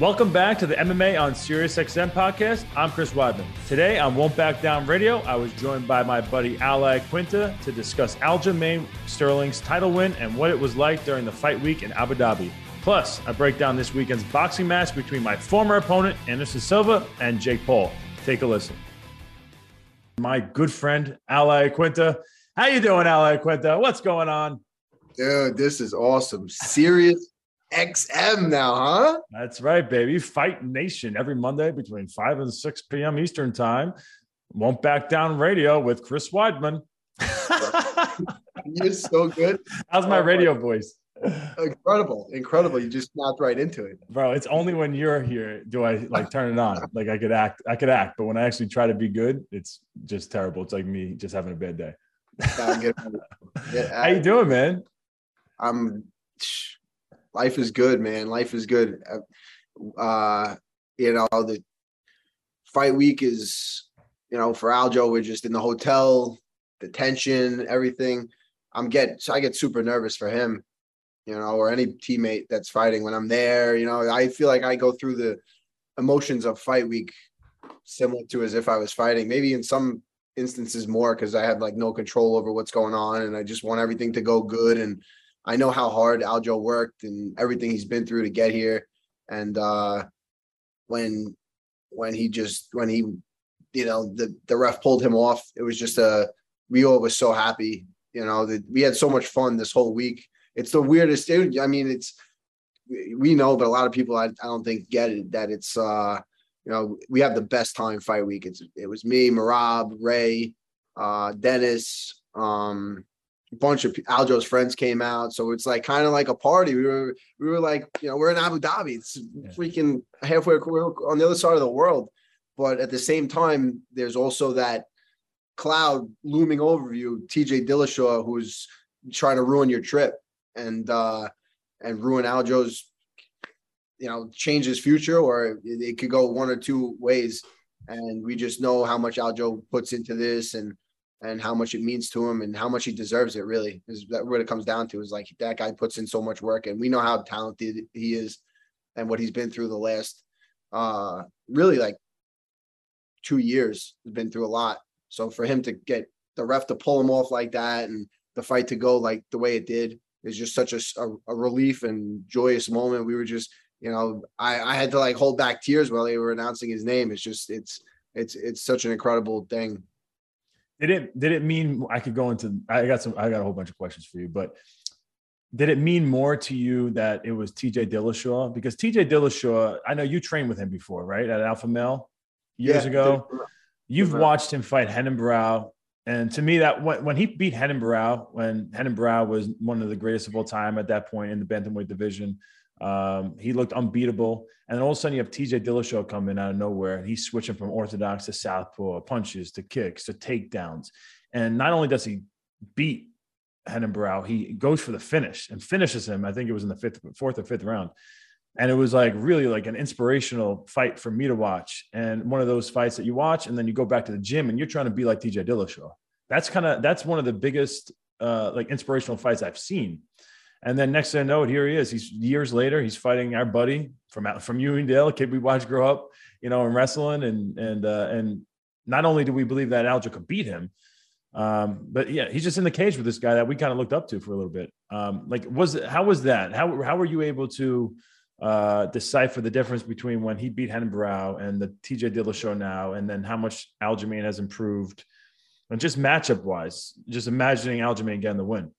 Welcome back to the MMA on SiriusXM podcast. I'm Chris Weidman. Today on Won't Back Down Radio, I was joined by my buddy Al Iaquinta to discuss Aljamain Sterling's title win and what it was like during the fight week in Abu Dhabi. Plus, I break down this weekend's boxing match between my former opponent Anderson Silva and Jake Paul. Take a listen. My good friend Al Iaquinta. How you doing, Al Quinta? What's going on? Dude, this is awesome. Sirius XM now, huh? That's right, baby. Fight Nation every Monday between 5 and 6 p.m. Eastern Time. Won't back down radio with Chris Weidman. You're so good. How's oh my radio voice? Incredible, incredible. You just snapped right into it. Bro, it's only when you're here do I like turn it on. Like I could act, I could act, but when I actually try to be good, it's just terrible. It's like me just having a bad day. How you doing, man? I'm life is good, man. Life is good. Uh, you know, the fight week is, you know, for Aljo, we're just in the hotel, the tension, everything. I'm getting, so I get super nervous for him, you know, or any teammate that's fighting when I'm there. You know, I feel like I go through the emotions of fight week similar to as if I was fighting. Maybe in some instances more because I have like no control over what's going on, and I just want everything to go good and I know how hard Aljo worked and everything he's been through to get here. And uh, when when he just when he you know the the ref pulled him off, it was just a we all was so happy. You know that we had so much fun this whole week. It's the weirdest. I mean, it's we know, but a lot of people I, I don't think get it that it's uh you know we have the best time fight week. It's it was me, Merab, Ray, uh, Dennis, um, bunch of Aljo's friends came out, so it's like kind of like a party. We were we were like you know we're in Abu Dhabi. It's yeah. freaking halfway on the other side of the world, but at the same time, there's also that cloud looming over you. T.J. Dillashaw, who's trying to ruin your trip and uh and ruin Aljo's you know change his future, or it, it could go one or two ways. And we just know how much Aljo puts into this and and how much it means to him and how much he deserves it really is that what it comes down to is like that guy puts in so much work and we know how talented he is and what he's been through the last uh really like two years has been through a lot. So for him to get the ref to pull him off like that and the fight to go like the way it did is just such a, a, relief and joyous moment. We were just you know I, I had to like hold back tears while they were announcing his name. It's just it's it's it's such an incredible thing did it did it mean I could go into I got some I got a whole bunch of questions for you, but did it mean more to you that it was TJ Dillashaw? Because TJ Dillashaw, I know you trained with him before, right? At Alpha Male years yeah, ago. You've mm-hmm. watched him fight Barão. And to me, that when, when he beat Barão, when Barão was one of the greatest of all time at that point in the bantamweight division, um, he looked unbeatable. And then all of a sudden, you have TJ Dillashaw coming out of nowhere, and he's switching from orthodox to southpaw, punches to kicks to takedowns. And not only does he beat Barão, he goes for the finish and finishes him. I think it was in the fifth, fourth or fifth round. And it was like really like an inspirational fight for me to watch. And one of those fights that you watch, and then you go back to the gym and you're trying to be like TJ Dillashaw. That's kind of that's one of the biggest uh, like inspirational fights I've seen. And then next thing I know it, here he is. He's years later, he's fighting our buddy from from Uniondale, kid we watched grow up, you know, in wrestling. And and uh, and not only do we believe that Aljo could beat him, um, but yeah, he's just in the cage with this guy that we kind of looked up to for a little bit. Um, like, was how was that? How how were you able to uh, decipher the difference between when he beat Barão and the TJ Dillashaw now, and then how much Aljamain has improved, and just matchup wise, just imagining Aljamain getting the win.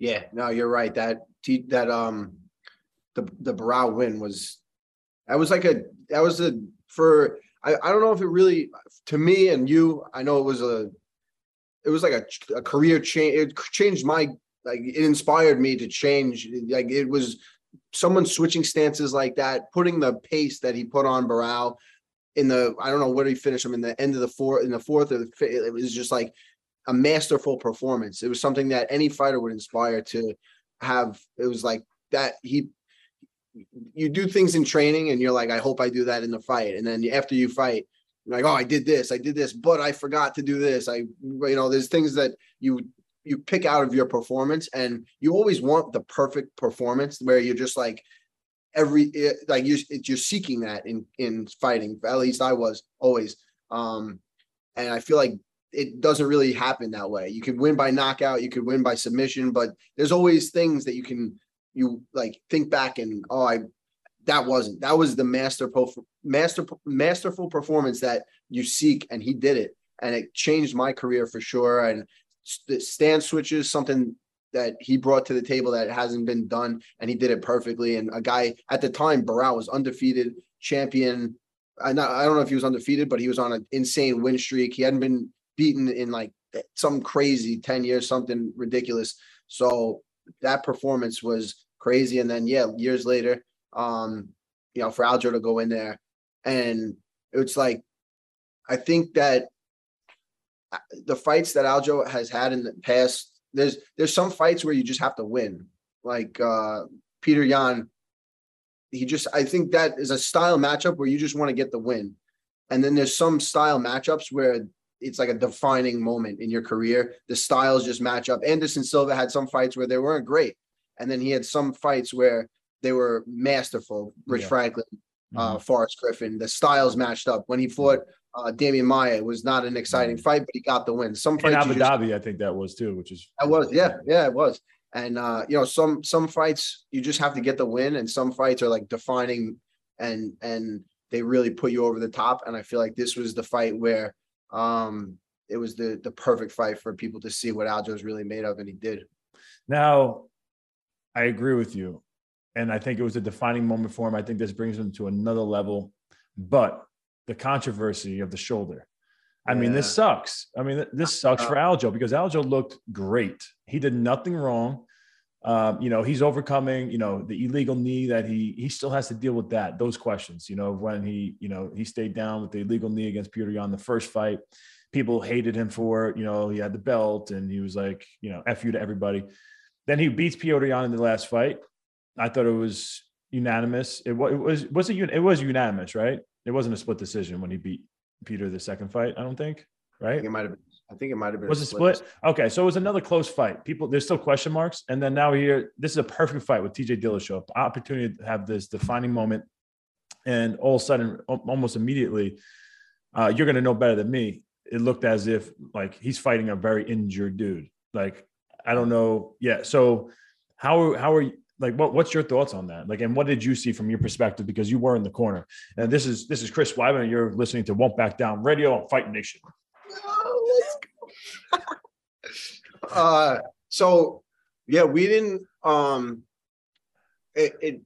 Yeah, no, you're right. That that um the the Barão win was that was like a that was a for I, I don't know if it really to me and you I know it was a it was like a, a career change it changed my like it inspired me to change like it was someone switching stances like that putting the pace that he put on Barão in the I don't know where he finished him in the end of the fourth in the fourth or the it was just like a masterful performance. It was something that any fighter would inspire to have. It was like that he you do things in training and you're like, I hope I do that in the fight. And then after you fight, you're like, oh, I did this, I did this, but I forgot to do this. I, you know, there's things that you you pick out of your performance, and you always want the perfect performance where you're just like, every eh, like you're you're seeking that in in fighting. At least I was always. Um, and I feel like it doesn't really happen that way. You could win by knockout, you could win by submission, but there's always things that you can you like think back and oh I that wasn't that was the master master masterful performance that you seek and he did it. And it changed my career for sure. And the stand switches something that he brought to the table that hasn't been done and he did it perfectly. And a guy at the time Barao was undefeated champion. I not I don't know if he was undefeated but he was on an insane win streak. He hadn't been beaten in like some crazy 10 years something ridiculous so that performance was crazy and then yeah years later um you know for Aljo to go in there and it's like I think that uh, the fights that Aljo has had in the past, there's there's some fights where you just have to win. Like uh Peter Yan, he just I think that is a style matchup where you just want to get the win. And then there's some style matchups where it's like a defining moment in your career. The styles just match up. Anderson Silva had some fights where they weren't great. And then he had some fights where they were masterful. Rich yeah. Franklin, uh, mm-hmm. Forrest Griffin, the styles matched up. When he fought uh, Demian Maia, it was not an exciting mm-hmm. fight, but he got the win. Some fights in Abu Dhabi, I think that was too, which is that was yeah, yeah, it was. And uh, you know, some some fights you just have to get the win, and some fights are like defining and and they really put you over the top. And I feel like this was the fight where um it was the the perfect fight for people to see what Aljo's really made of, and he did. Now, I agree with you. And I think it was a defining moment for him. I think this brings him to another level. But the controversy of the shoulder. I yeah. mean, this sucks. I mean, this sucks for uh, Aljo because Aljo looked great. He did nothing wrong. Um, you know, he's overcoming, you know, the illegal knee that he he still has to deal with that, those questions, you know, when he, you know, he stayed down with the illegal knee against Peter Yan the first fight. People hated him for it, you know, he had the belt and he was like, you know, F you to everybody. Then he beats Petr Yan in the last fight. I thought it was unanimous. It was it was was it it was unanimous, right? It wasn't a split decision when he beat Peter the second fight. I don't think, right? It might have been. I think it might have been. Was it split? split? Okay, so it was another close fight. People, there's still question marks, and then now here, this is a perfect fight with TJ Dillashaw. Opportunity to have this defining moment, and all of a sudden, almost immediately, uh, you're going to know better than me. It looked as if like he's fighting a very injured dude. Like I don't know. Yeah. So how how are you? like what, what's your thoughts on that like and what did you see from your perspective because you were in the corner and this is this is chris weidman you're listening to won't back down radio on fight nation let's go. uh so yeah we didn't um it, it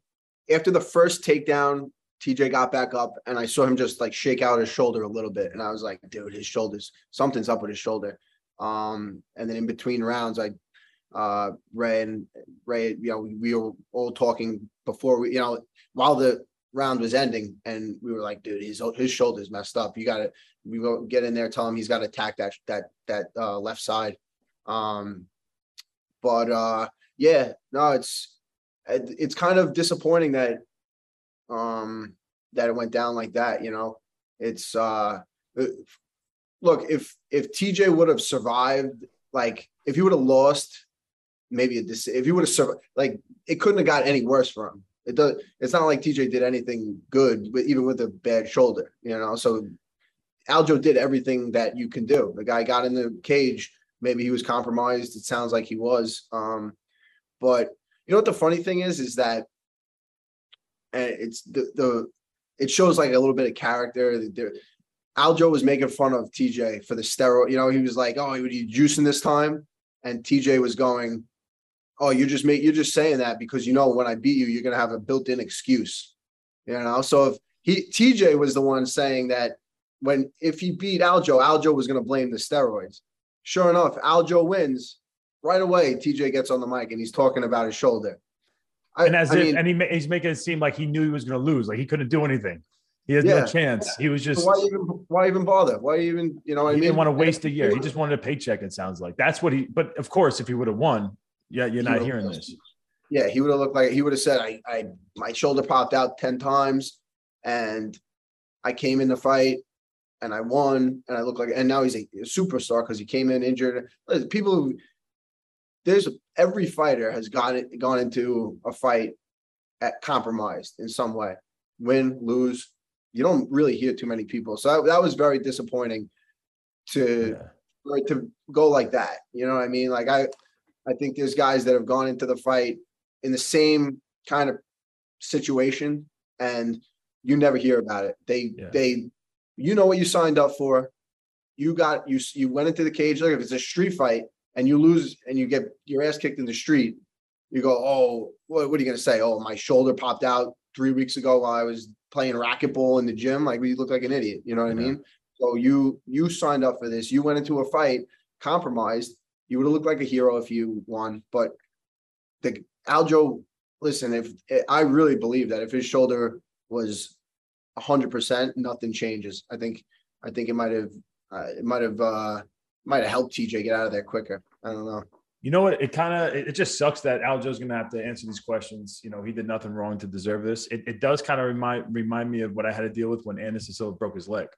after the first takedown tj got back up and i saw him just like shake out his shoulder a little bit and i was like dude his shoulders something's up with his shoulder um and then in between rounds i uh, Ray and Ray, you know, we were all talking before we, you know, while the round was ending, and we were like, dude, his his shoulders messed up. You got to, we go get in there, tell him he's got to attack that that that uh, left side. Um, but uh, yeah, no, it's it's kind of disappointing that um that it went down like that. You know, it's uh, look if if TJ would have survived, like if he would have lost maybe a if he would have survived, like it couldn't have got any worse for him. It does. It's not like TJ did anything good, but even with a bad shoulder, you know. So Aljo did everything that you can do. The guy got in the cage. Maybe he was compromised. It sounds like he was. Um, but you know what the funny thing is is that and it's the the it shows like a little bit of character. Aljo was making fun of TJ for the steroid. You know, he was like, "Oh, are you juicing this time?" And TJ was going, oh, you're just make you're just saying that because you know when I beat you, you're gonna have a built-in excuse. You know, so if he TJ was the one saying that when if he beat Aljo, Aljo was gonna blame the steroids. Sure enough, Aljo wins right away. TJ gets on the mic and he's talking about his shoulder. I, and as I if, mean, and he, he's making it seem like he knew he was going to lose, like he couldn't do anything. He had yeah, no chance. Yeah. He was just so why even why even bother? Why even you know? he I mean? didn't want to waste a year. He just wanted a paycheck. It sounds like that's what he. But of course, if he would have won, yeah, you're not hearing this. Yeah, he would have looked like he would have said, I, I, my shoulder popped out 10 times and I came in the fight and I won and I look like, and now he's a, superstar because he came in injured. People who, there's every fighter has gone, gone into a fight at compromised in some way. Win, lose. You don't really hear too many people. So that, that was very disappointing to yeah. to go like that. You know what I mean? Like I I think there's guys that have gone into the fight in the same kind of situation and you never hear about it. They yeah. they you know what you signed up for. You got you you went into the cage. Like if it's a street fight and you lose and you get your ass kicked in the street, you go, oh, what, what are you gonna say? Oh, my shoulder popped out three weeks ago while I was playing racquetball in the gym. Like you look like an idiot. You know what yeah. I mean? So you you signed up for this. You went into a fight compromised. You would have looked like a hero if you won. But the Aljo, listen, if I really believe that if his shoulder was hundred percent, nothing changes. I think I think it might have uh, it might have uh might have helped TJ get out of there quicker. I don't know. You know what? It kind of it just sucks that Aljo's going to have to answer these questions. You know, he did nothing wrong to deserve this. It, it does kind of remind remind me of what I had to deal with when Anderson Silva broke his leg.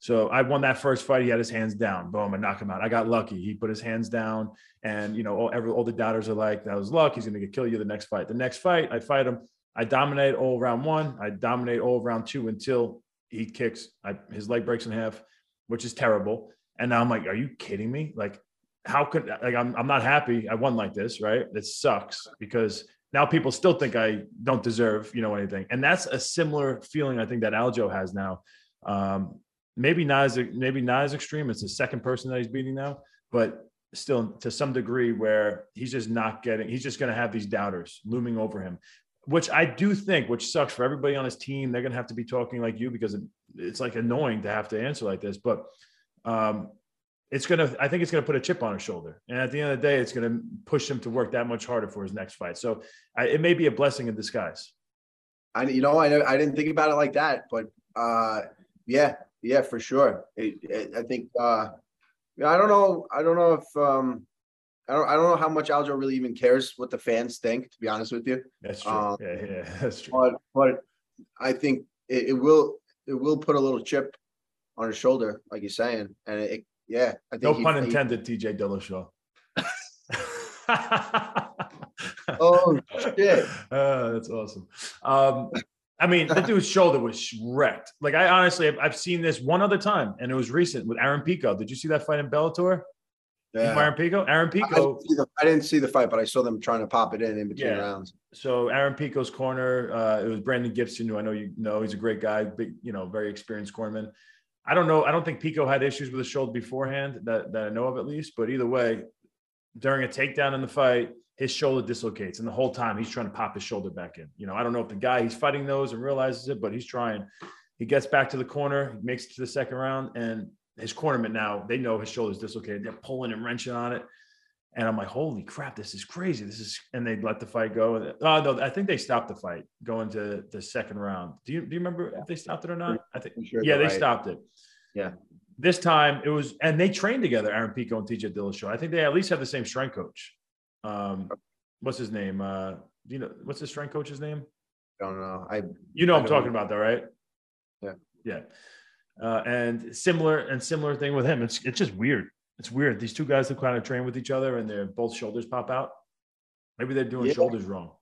So I won that first fight. He had his hands down. Boom, I knock him out. I got lucky. He put his hands down, and you know, all, every, all the doubters are like, "That was luck. He's going to kill you the next fight." The next fight, I fight him. I dominate all round one. I dominate all round two until he kicks. I, his leg breaks in half, which is terrible. And now I'm like, "Are you kidding me? Like, how could like I'm I'm not happy. I won like this, right? It sucks because now people still think I don't deserve, you know, anything. And that's a similar feeling I think that Aljo has now. Um, maybe not as maybe not as extreme. It's the second person that he's beating now, but still to some degree where he's just not getting. He's just going to have these doubters looming over him, which I do think, which sucks for everybody on his team. They're going to have to be talking like you because it, it's like annoying to have to answer like this, but. Um, it's gonna. I think it's gonna put a chip on his shoulder, and at the end of the day, it's gonna push him to work that much harder for his next fight. So, I, it may be a blessing in disguise. I, you know, I I didn't think about it like that, but uh, yeah, yeah, for sure. It, it, I think. Uh, I don't know. I don't know if. Um, I don't. I don't know how much Aljo really even cares what the fans think. To be honest with you. That's true. Um, yeah, yeah, that's true. But, but I think it, it, will. It will put a little chip on his shoulder, like you're saying, and it. Yeah. I think no he, pun intended. He, TJ Dillashaw. oh shit! Uh, that's awesome. Um, I mean, that dude's shoulder was wrecked. Like I honestly, I've, I've, seen this one other time, and it was recent with Aaron Pico. Did you see that fight in Bellator? Yeah. Aaron Pico. Aaron Pico. I didn't, the, I didn't, see the fight, but I saw them trying to pop it in in between yeah. rounds. So Aaron Pico's corner, uh, it was Brandon Gibson, who I know you know. He's a great guy, big, you know, very experienced cornerman. I don't know. I don't think Pico had issues with his shoulder beforehand that, that I know of at least. But either way, during a takedown in the fight, his shoulder dislocates, and the whole time he's trying to pop his shoulder back in. You know, I don't know if the guy he's fighting those and realizes it, but he's trying. He gets back to the corner, makes it to the second round, and his cornerman now they know his shoulder's dislocated. They're pulling and wrenching on it, and I'm like, holy crap, this is crazy. This is, and they let the fight go. Oh no, I think they stopped the fight going to the second round. Do you do you remember if they stopped it or not? I think sure yeah, they right. stopped it. Yeah. This time it was, and they trained together, Aaron Pico and TJ Dillashaw. I think they at least have the same strength coach. Um, what's his name? Uh, do you know what's the strength coach's name? I don't know. I you know I I'm talking about though, right? Yeah. Yeah. Uh, and similar and similar thing with him. It's it's just weird. It's weird. These two guys have kind of train with each other and their both shoulders pop out. Maybe they're doing yeah. shoulders wrong.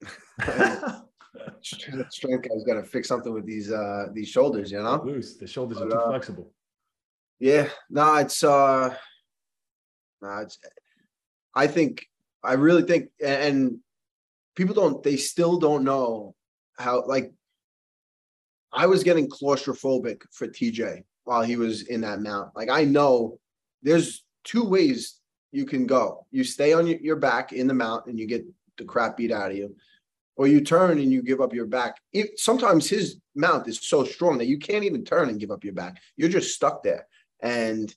strength guy's got to fix something with these uh these shoulders, you know. Loose. The shoulders but, are too uh, flexible. Yeah. No, it's uh. No, it's. I think I really think, and people don't, they still don't know how, like, I was getting claustrophobic for TJ while he was in that mount. Like, I know there's two ways you can go. You stay on your back in the mount and you get the crap beat out of you, or you turn and you give up your back. It, sometimes his mount is so strong that you can't even turn and give up your back. You're just stuck there. And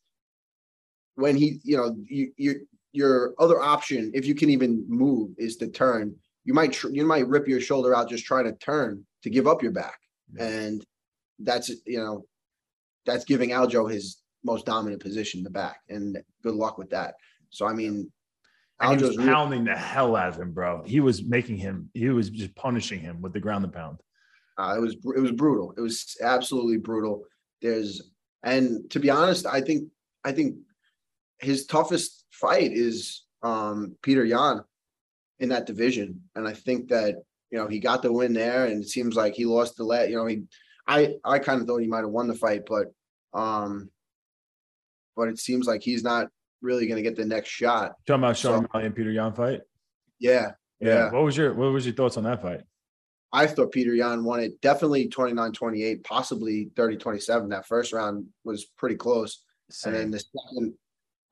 when he, you know, you, you your other option, if you can even move, is to turn. You might tr- you might rip your shoulder out just trying to turn to give up your back, and that's you know that's giving Aljo his most dominant position, the back, and good luck with that. So I mean, and he was pounding the hell out of him, bro. He was making him. He was just punishing him with the ground and pound. Uh, it was it was brutal. It was absolutely brutal. There's and to be honest, I think I think his toughest fight is um, Peter Yan in that division, and I think that you know, he got the win there, and it seems like he lost the let. You know, he, I, I kind of thought he might have won the fight, but, um, but it seems like he's not really going to get the next shot. Talking about Sean so, O'Malley and Peter Yan fight. Yeah, yeah, yeah. What was your What was your thoughts on that fight? I thought Peter Yan won it definitely 29 28, possibly 30 27. That first round was pretty close. Same. And then the second,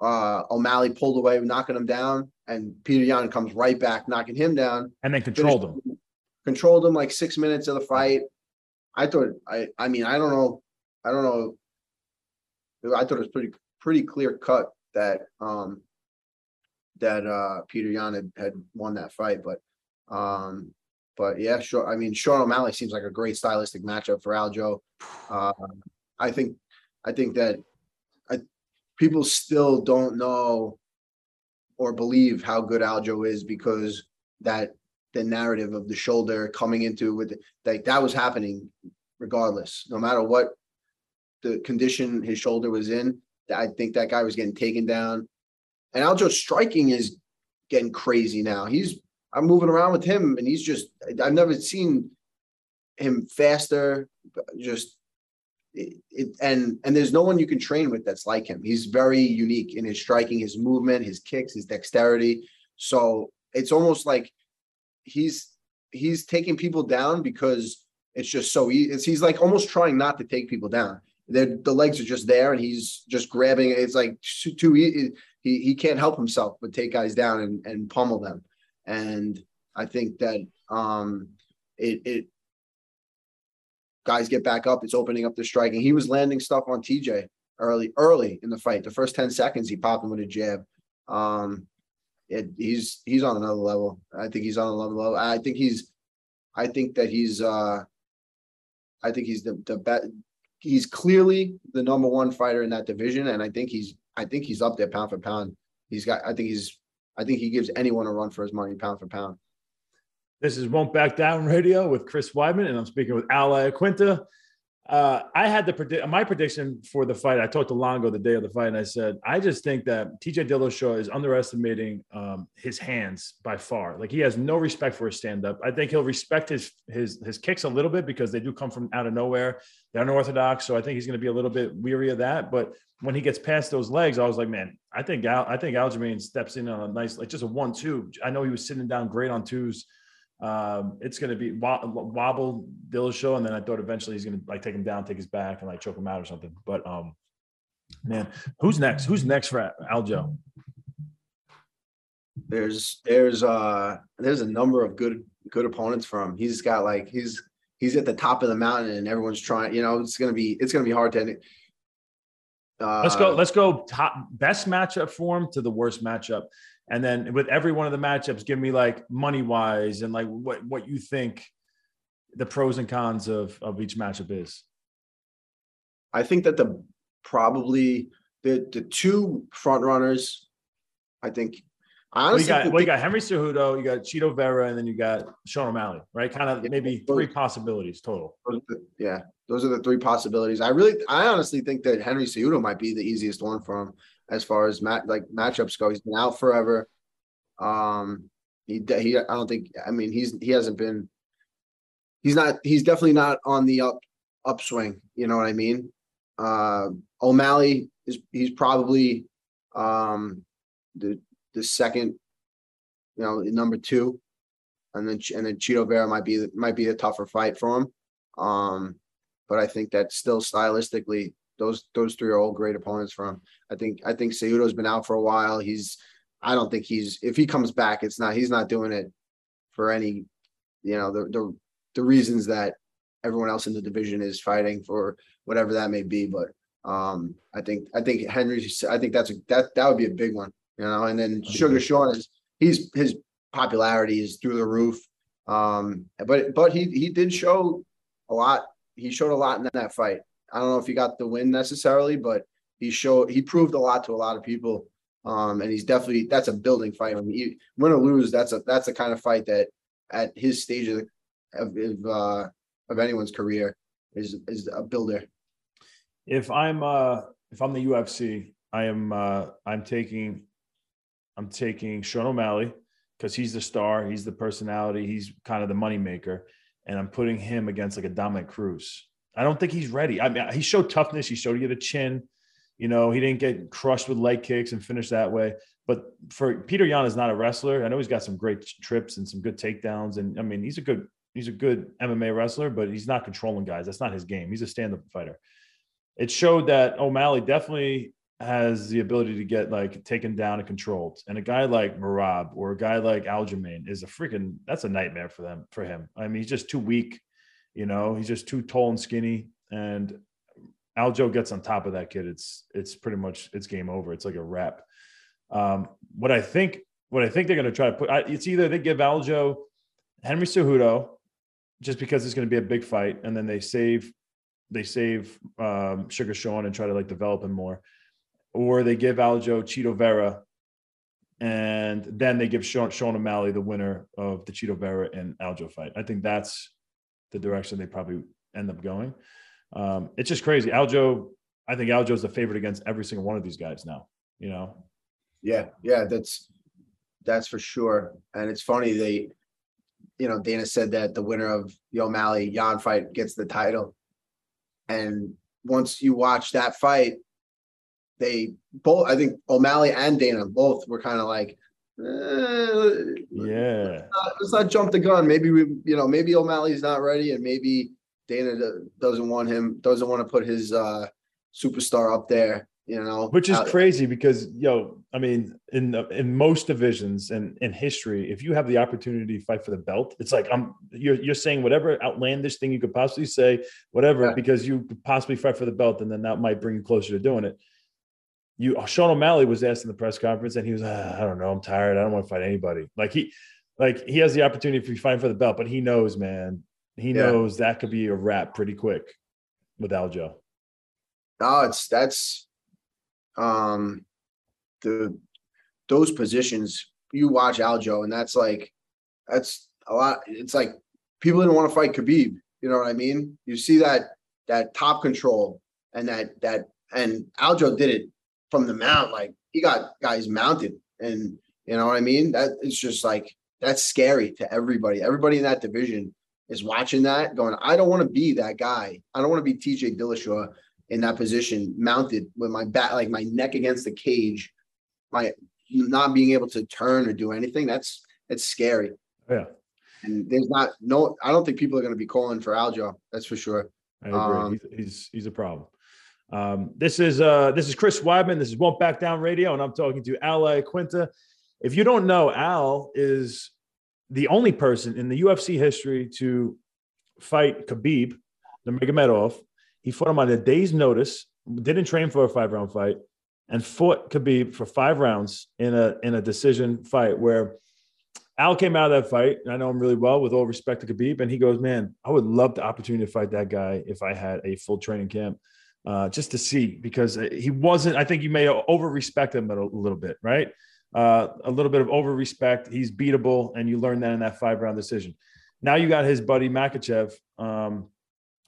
uh, O'Malley pulled away, knocking him down, and Peter Yan comes right back, knocking him down. And then controlled him. Controlled him like six minutes of the fight. I thought, I, I mean, I don't know. I don't know. I thought it was pretty, pretty clear cut that, um, that, uh, Peter Yan had, had won that fight. But, um, but yeah, sure. I mean, Sean O'Malley seems like a great stylistic matchup for Aljo. Uh, I think, I think that I, people still don't know or believe how good Aljo is because that the narrative of the shoulder coming into with like that was happening regardless, no matter what the condition his shoulder was in. I think that guy was getting taken down, and Aljo's striking is getting crazy now. He's I'm moving around with him, and he's just I've never seen him faster. Just it, it, and and there's no one you can train with that's like him. He's very unique in his striking, his movement, his kicks, his dexterity. So it's almost like he's he's taking people down because it's just so easy. It's, he's like almost trying not to take people down. They're, the legs are just there, and he's just grabbing. It's like too, too he he can't help himself but take guys down and, and pummel them. And I think that um, it, it guys get back up. It's opening up the striking. He was landing stuff on TJ early, early in the fight. The first 10 seconds, he popped him with a jab. Um, it, he's he's on another level. I think he's on another level. I think he's I think that he's uh I think he's the the best he's clearly the number one fighter in that division. And I think he's I think he's up there pound for pound. He's got I think he's I think he gives anyone a run for his money, pound for pound. This is Won't Back Down Radio with Chris Weidman, and I'm speaking with Al Iaquinta. Uh, I had the predict my prediction for the fight. I talked to Longo the day of the fight, and I said I just think that TJ Dillashaw is underestimating um, his hands by far. Like he has no respect for his stand up. I think he'll respect his his his kicks a little bit because they do come from out of nowhere. They're unorthodox, so I think he's going to be a little bit weary of that. But when he gets past those legs, I was like, man, I think Al, I think Aljamain steps in on a nice, like just a one two. I know he was sitting down great on twos um, it's going to be wobble Dillashaw, and then I thought eventually he's going to like take him down, take his back, and like choke him out or something. But um, man, who's next? Who's next for Aljo? There's there's uh there's a number of good good opponents for him. He's got like he's he's at the top of the mountain, and everyone's trying. You know, it's gonna be it's gonna be hard to. Uh, let's go. Let's go. Top best matchup form to the worst matchup and then with every one of the matchups give me like money wise and like what what you think the pros and cons of of each matchup is i think that the probably the the two front runners i think honestly well, you got, well, you got henry cejudo you got chito vera and then you got sean o'malley right kind of yeah, maybe three possibilities total yeah those are the three possibilities i really i honestly think that henry cejudo might be the easiest one for him as far as mat like matchups go. He's been out forever. Um, he he. I don't think. I mean, he's he hasn't been. He's not. He's definitely not on the up upswing. You know what I mean? Uh, O'Malley is. He's probably um, the the second. You know, number two, and then and then Chito Vera might be might be a tougher fight for him. Um, but I think that still stylistically those those three are all great opponents for him. I think I think Cejudo's been out for a while. He's I don't think he's if he comes back, it's not he's not doing it for any you know the the the reasons that everyone else in the division is fighting for whatever that may be. But um I think I think Henry I think that's a that that would be a big one, you know, and then Sugar Sean is he's his popularity is through the roof. Um but but he he did show a lot he showed a lot in that fight. I don't know if he got the win necessarily, but he showed he proved a lot to a lot of people. Um, and he's definitely that's a building fight. I mean, he, win or lose, that's a that's the kind of fight that at his stage of of of, uh, of anyone's career is is a builder. If I'm uh if I'm the UFC, I am uh I'm taking I'm taking Sean O'Malley because he's the star, he's the personality, he's kind of the moneymaker, and I'm putting him against like a Dominick Cruz. I don't think he's ready. I mean, he showed toughness. He showed he had a chin. You know, he didn't get crushed with leg kicks and finish that way. But for Peter Yan is not a wrestler. I know he's got some great trips and some good takedowns. And I mean, he's a good he's a good MMA wrestler, but he's not controlling guys. That's not his game. He's a stand-up fighter. It showed that O'Malley definitely has the ability to get like taken down and controlled. And a guy like Merab or a guy like Aljamain is a freaking that's a nightmare for them for him. I mean, he's just too weak. You know, he's just too tall and skinny. And Aljo gets on top of that kid, it's it's pretty much it's game over. It's like a wrap. Um, what I think what I think they're going to try to put, I, it's either they give Aljo Henry Cejudo just because it's going to be a big fight, and then they save they save um, Sugar Sean and try to like develop him more, or they give Aljo Chito Vera, and then they give Sean, Sean O'Malley the winner of the Chito Vera and Aljo fight. I think that's the direction they probably end up going. Um, it's just crazy. Aljo, I think Aljo's the favorite against every single one of these guys now. You know. Yeah, yeah, that's that's for sure. And it's funny they, you know, Dana said that the winner of the O'Malley Yan fight gets the title. And once you watch that fight, they both, I think O'Malley and Dana both were kind of like, eh, yeah, let's not, let's not jump the gun. Maybe we, you know, maybe O'Malley's not ready, and maybe Dana doesn't want him, doesn't want to put his uh, superstar up there. You know, which is uh, crazy because yo, I mean, in in most divisions and in history, if you have the opportunity to fight for the belt, it's like I'm you're you're saying whatever outlandish thing you could possibly say, whatever, yeah. because you could possibly fight for the belt, and then that might bring you closer to doing it. You Sean O'Malley was asked in the press conference, and he was, ah, I don't know, I'm tired, I don't want to fight anybody. Like he, like he has the opportunity for fighting for the belt, but he knows, man, he yeah. knows that could be a wrap pretty quick with Aljo. No, it's that's um the those positions you watch Aljo and that's like that's a lot it's like people didn't want to fight Khabib you know what I mean you see that that top control and that that and Aljo did it from the mount like he got guys mounted and you know what I mean that it's just like that's scary to everybody everybody in that division is watching that going, I don't want to be that guy. I don't want to be TJ Dillashaw in that position, mounted with my back, like my neck against the cage, my not being able to turn or do anything. That's it's scary. Yeah. And there's not no, I don't think people are going to be calling for Aljo. That's for sure. I agree. Um, he's, he's, he's a problem. Um, this is uh this is Chris Weidman. This is Won't Back Down Radio, and I'm talking to Al Iaquinta. If you don't know, Al is the only person in the UFC history to fight Khabib the Nurmagomedov. He fought him on a day's notice, didn't train for a five round fight, and fought Khabib for five rounds in a in a decision fight where Al came out of that fight, and I know him really well with all respect to Khabib, and he goes, "Man, I would love the opportunity to fight that guy if I had a full training camp." Uh, just to see because he wasn't. I think you may over respect him a, little bit, right? uh, a little bit of over respect. He's beatable, and you learn that in that five round decision. Now you got his buddy Makhachev, um,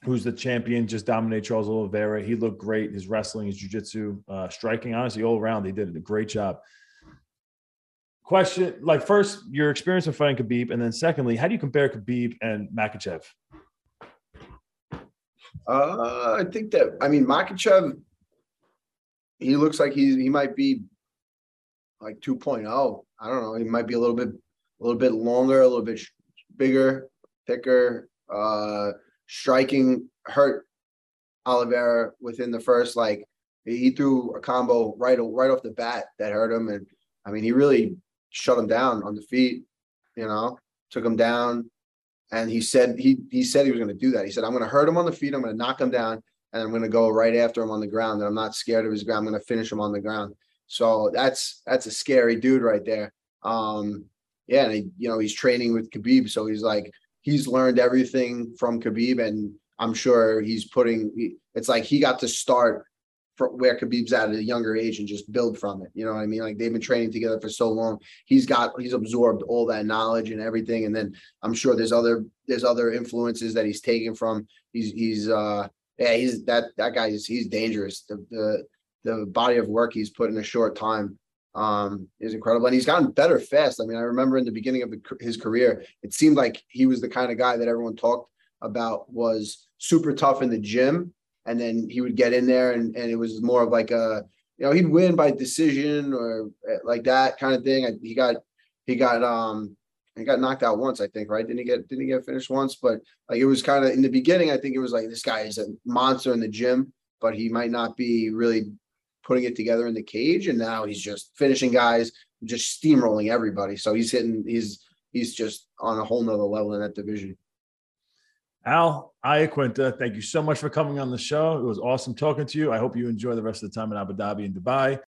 who's the champion, just dominate Charles Oliveira. He looked great. His wrestling, his jiu-jitsu, uh, striking, honestly, all around, he did a great job. Question, like first, your experience of fighting Khabib, and then secondly, how do you compare Khabib and Makhachev? Uh, I think that I mean Makhachev, he looks like he he might be like 2.0. I don't know. He might be a little bit, a little bit longer, a little bit bigger, thicker. Uh, striking hurt Oliveira within the first like he threw a combo right right off the bat that hurt him, and I mean he really shut him down on the feet. You know, took him down, and he said he he said he was going to do that. He said I'm going to hurt him on the feet. I'm going to knock him down, and I'm going to go right after him on the ground. And I'm not scared of his ground. I'm going to finish him on the ground. So that's that's a scary dude right there. Um, yeah, and he, you know he's training with Khabib, so he's like he's learned everything from Khabib, and I'm sure he's putting. It's like he got to start where Khabib's at at a younger age and just build from it. You know what I mean? Like they've been training together for so long. He's got he's absorbed all that knowledge and everything, and then I'm sure there's other there's other influences that he's taken from. He's he's uh yeah he's that that guy is he's dangerous. The the the body of work he's put in a short time um, is incredible, and he's gotten better fast. I mean, I remember in the beginning of his career, it seemed like he was the kind of guy that everyone talked about was super tough in the gym, and then he would get in there, and and it was more of like a you know he'd win by decision or eh, like that kind of thing. He got he got um he got knocked out once, I think, right? Didn't he get didn't he get finished once? But like it was kind of in the beginning, I think it was like this guy is a monster in the gym, but he might not be really putting it together in the cage. And now he's just finishing guys, just steamrolling everybody. So he's hitting, he's he's just on a whole nother level in that division. Al Iaquinta, thank you so much for coming on the show. It was awesome talking to you. I hope you enjoy the rest of the time in Abu Dhabi and Dubai.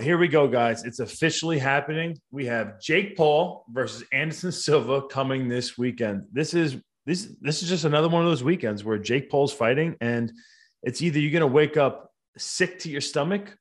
Here we go, guys. It's officially happening. We have Jake Paul versus Anderson Silva coming this weekend. This is this this is just another one of those weekends where Jake Paul's fighting, and it's either you're gonna wake up sick to your stomach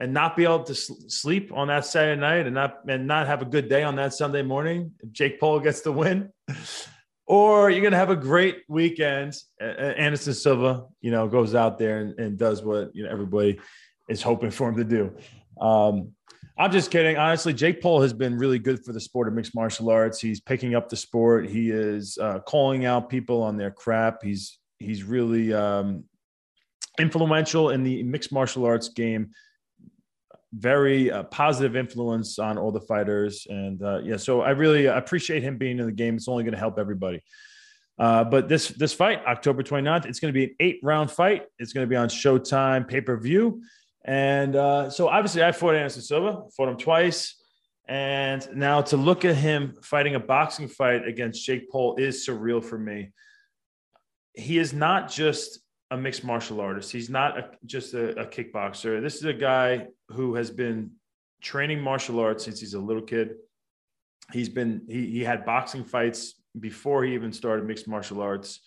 and not be able to sleep on that Saturday night and not and not have a good day on that Sunday morning if Jake Paul gets the win. or you're gonna have a great weekend. Anderson Silva, you know, goes out there and, and does what you know everybody is hoping for him to do. Um, I'm just kidding. Honestly, Jake Paul has been really good for the sport of mixed martial arts. He's picking up the sport. He is uh, calling out people on their crap. He's he's really um, influential in the mixed martial arts game. Very uh, positive influence on all the fighters, and uh, yeah. So I really appreciate him being in the game. It's only going to help everybody. Uh, but this this fight, October 29th, it's going to be an eight round fight. It's going to be on Showtime pay per view. And uh, so obviously I fought Anderson Silva, fought him twice. And now to look at him fighting a boxing fight against Jake Paul is surreal for me. He is not just a mixed martial artist. He's not a, just a, a kickboxer. This is a guy who has been training martial arts since he's a little kid. He's been he, he had boxing fights before he even started mixed martial arts.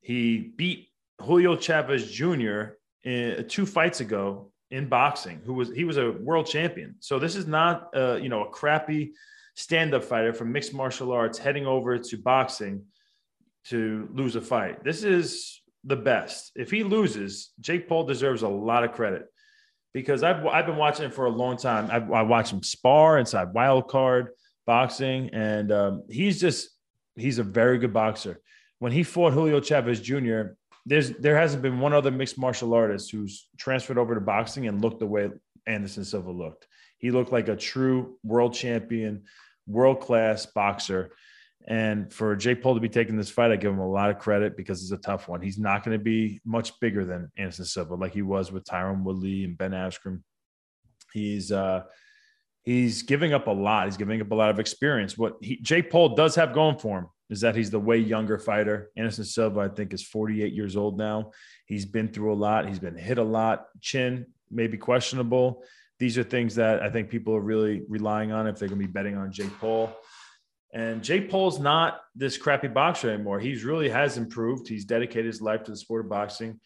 He beat Julio Chavez Jr. In, two fights ago in boxing who was he was a world champion. So this is not uh, you know a crappy stand-up fighter from mixed martial arts heading over to boxing to lose a fight. This is the best. If he loses, Jake Paul deserves a lot of credit because I've I've been watching him for a long time. I've, I watched him spar inside wild card boxing, and um, he's just he's a very good boxer. When he fought Julio Chavez Jr., there's there hasn't been one other mixed martial artist who's transferred over to boxing and looked the way Anderson Silva looked. He looked like a true world champion, world class boxer. And for Jake Paul to be taking this fight, I give him a lot of credit because it's a tough one. He's not going to be much bigger than Anderson Silva, like he was with Tyron Woodley and Ben Askren. He's uh, he's giving up a lot. He's giving up a lot of experience. What he, Jake Paul does have going for him is that he's the way younger fighter. Anderson Silva, I think, is 48 years old now. He's been through a lot. He's been hit a lot. Chin maybe questionable. These are things that I think people are really relying on if they're going to be betting on Jake Paul. And Jake Paul's not this crappy boxer anymore. He's really has improved. He's dedicated his life to the sport of boxing.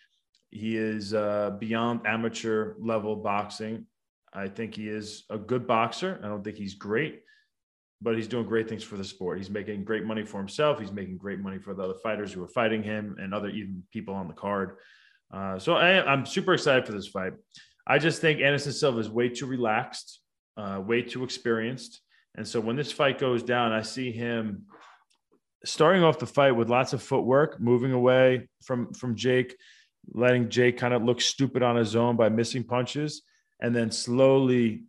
He is uh, beyond amateur level boxing. I think he is a good boxer. I don't think he's great, but he's doing great things for the sport. He's making great money for himself. He's making great money for the other fighters who are fighting him and other even people on the card. Uh, so I, am super excited for this fight. I just think Anderson Silva is way too relaxed, uh, way too experienced. And so when this fight goes down, I see him starting off the fight with lots of footwork, moving away from from Jake, letting Jake kind of look stupid on his own by missing punches, and then slowly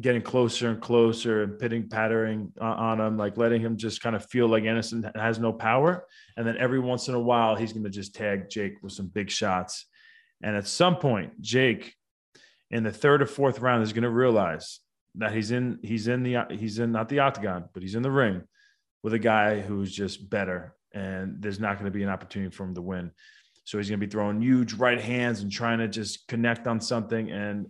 getting closer and closer and pitting pattering on him, like letting him just kind of feel like Anderson has no power. And then every once in a while, he's going to just tag Jake with some big shots. And at some point, Jake in the third or fourth round is going to realize that he's in, he's in the, he's in not the octagon, but he's in the ring with a guy who's just better. And there's not going to be an opportunity for him to win. So he's going to be throwing huge right hands and trying to just connect on something. And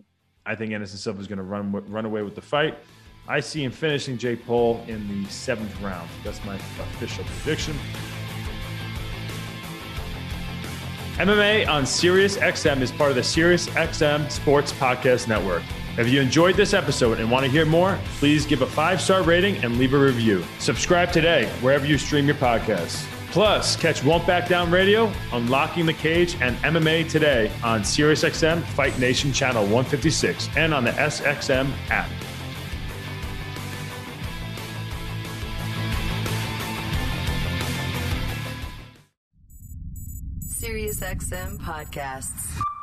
I think Anderson Silva is going to run run away with the fight. I see him finishing Jake Paul in the seventh round. That's my official prediction. MMA on Sirius XM is part of the Sirius XM Sports Podcast Network. If you enjoyed this episode and want to hear more, please give a five star rating and leave a review. Subscribe today wherever you stream your podcasts. Plus, catch Won't Back Down Radio, Unlocking the Cage, and MMA Today on SiriusXM Fight Nation Channel 156 and on the SXM app. SiriusXM podcasts.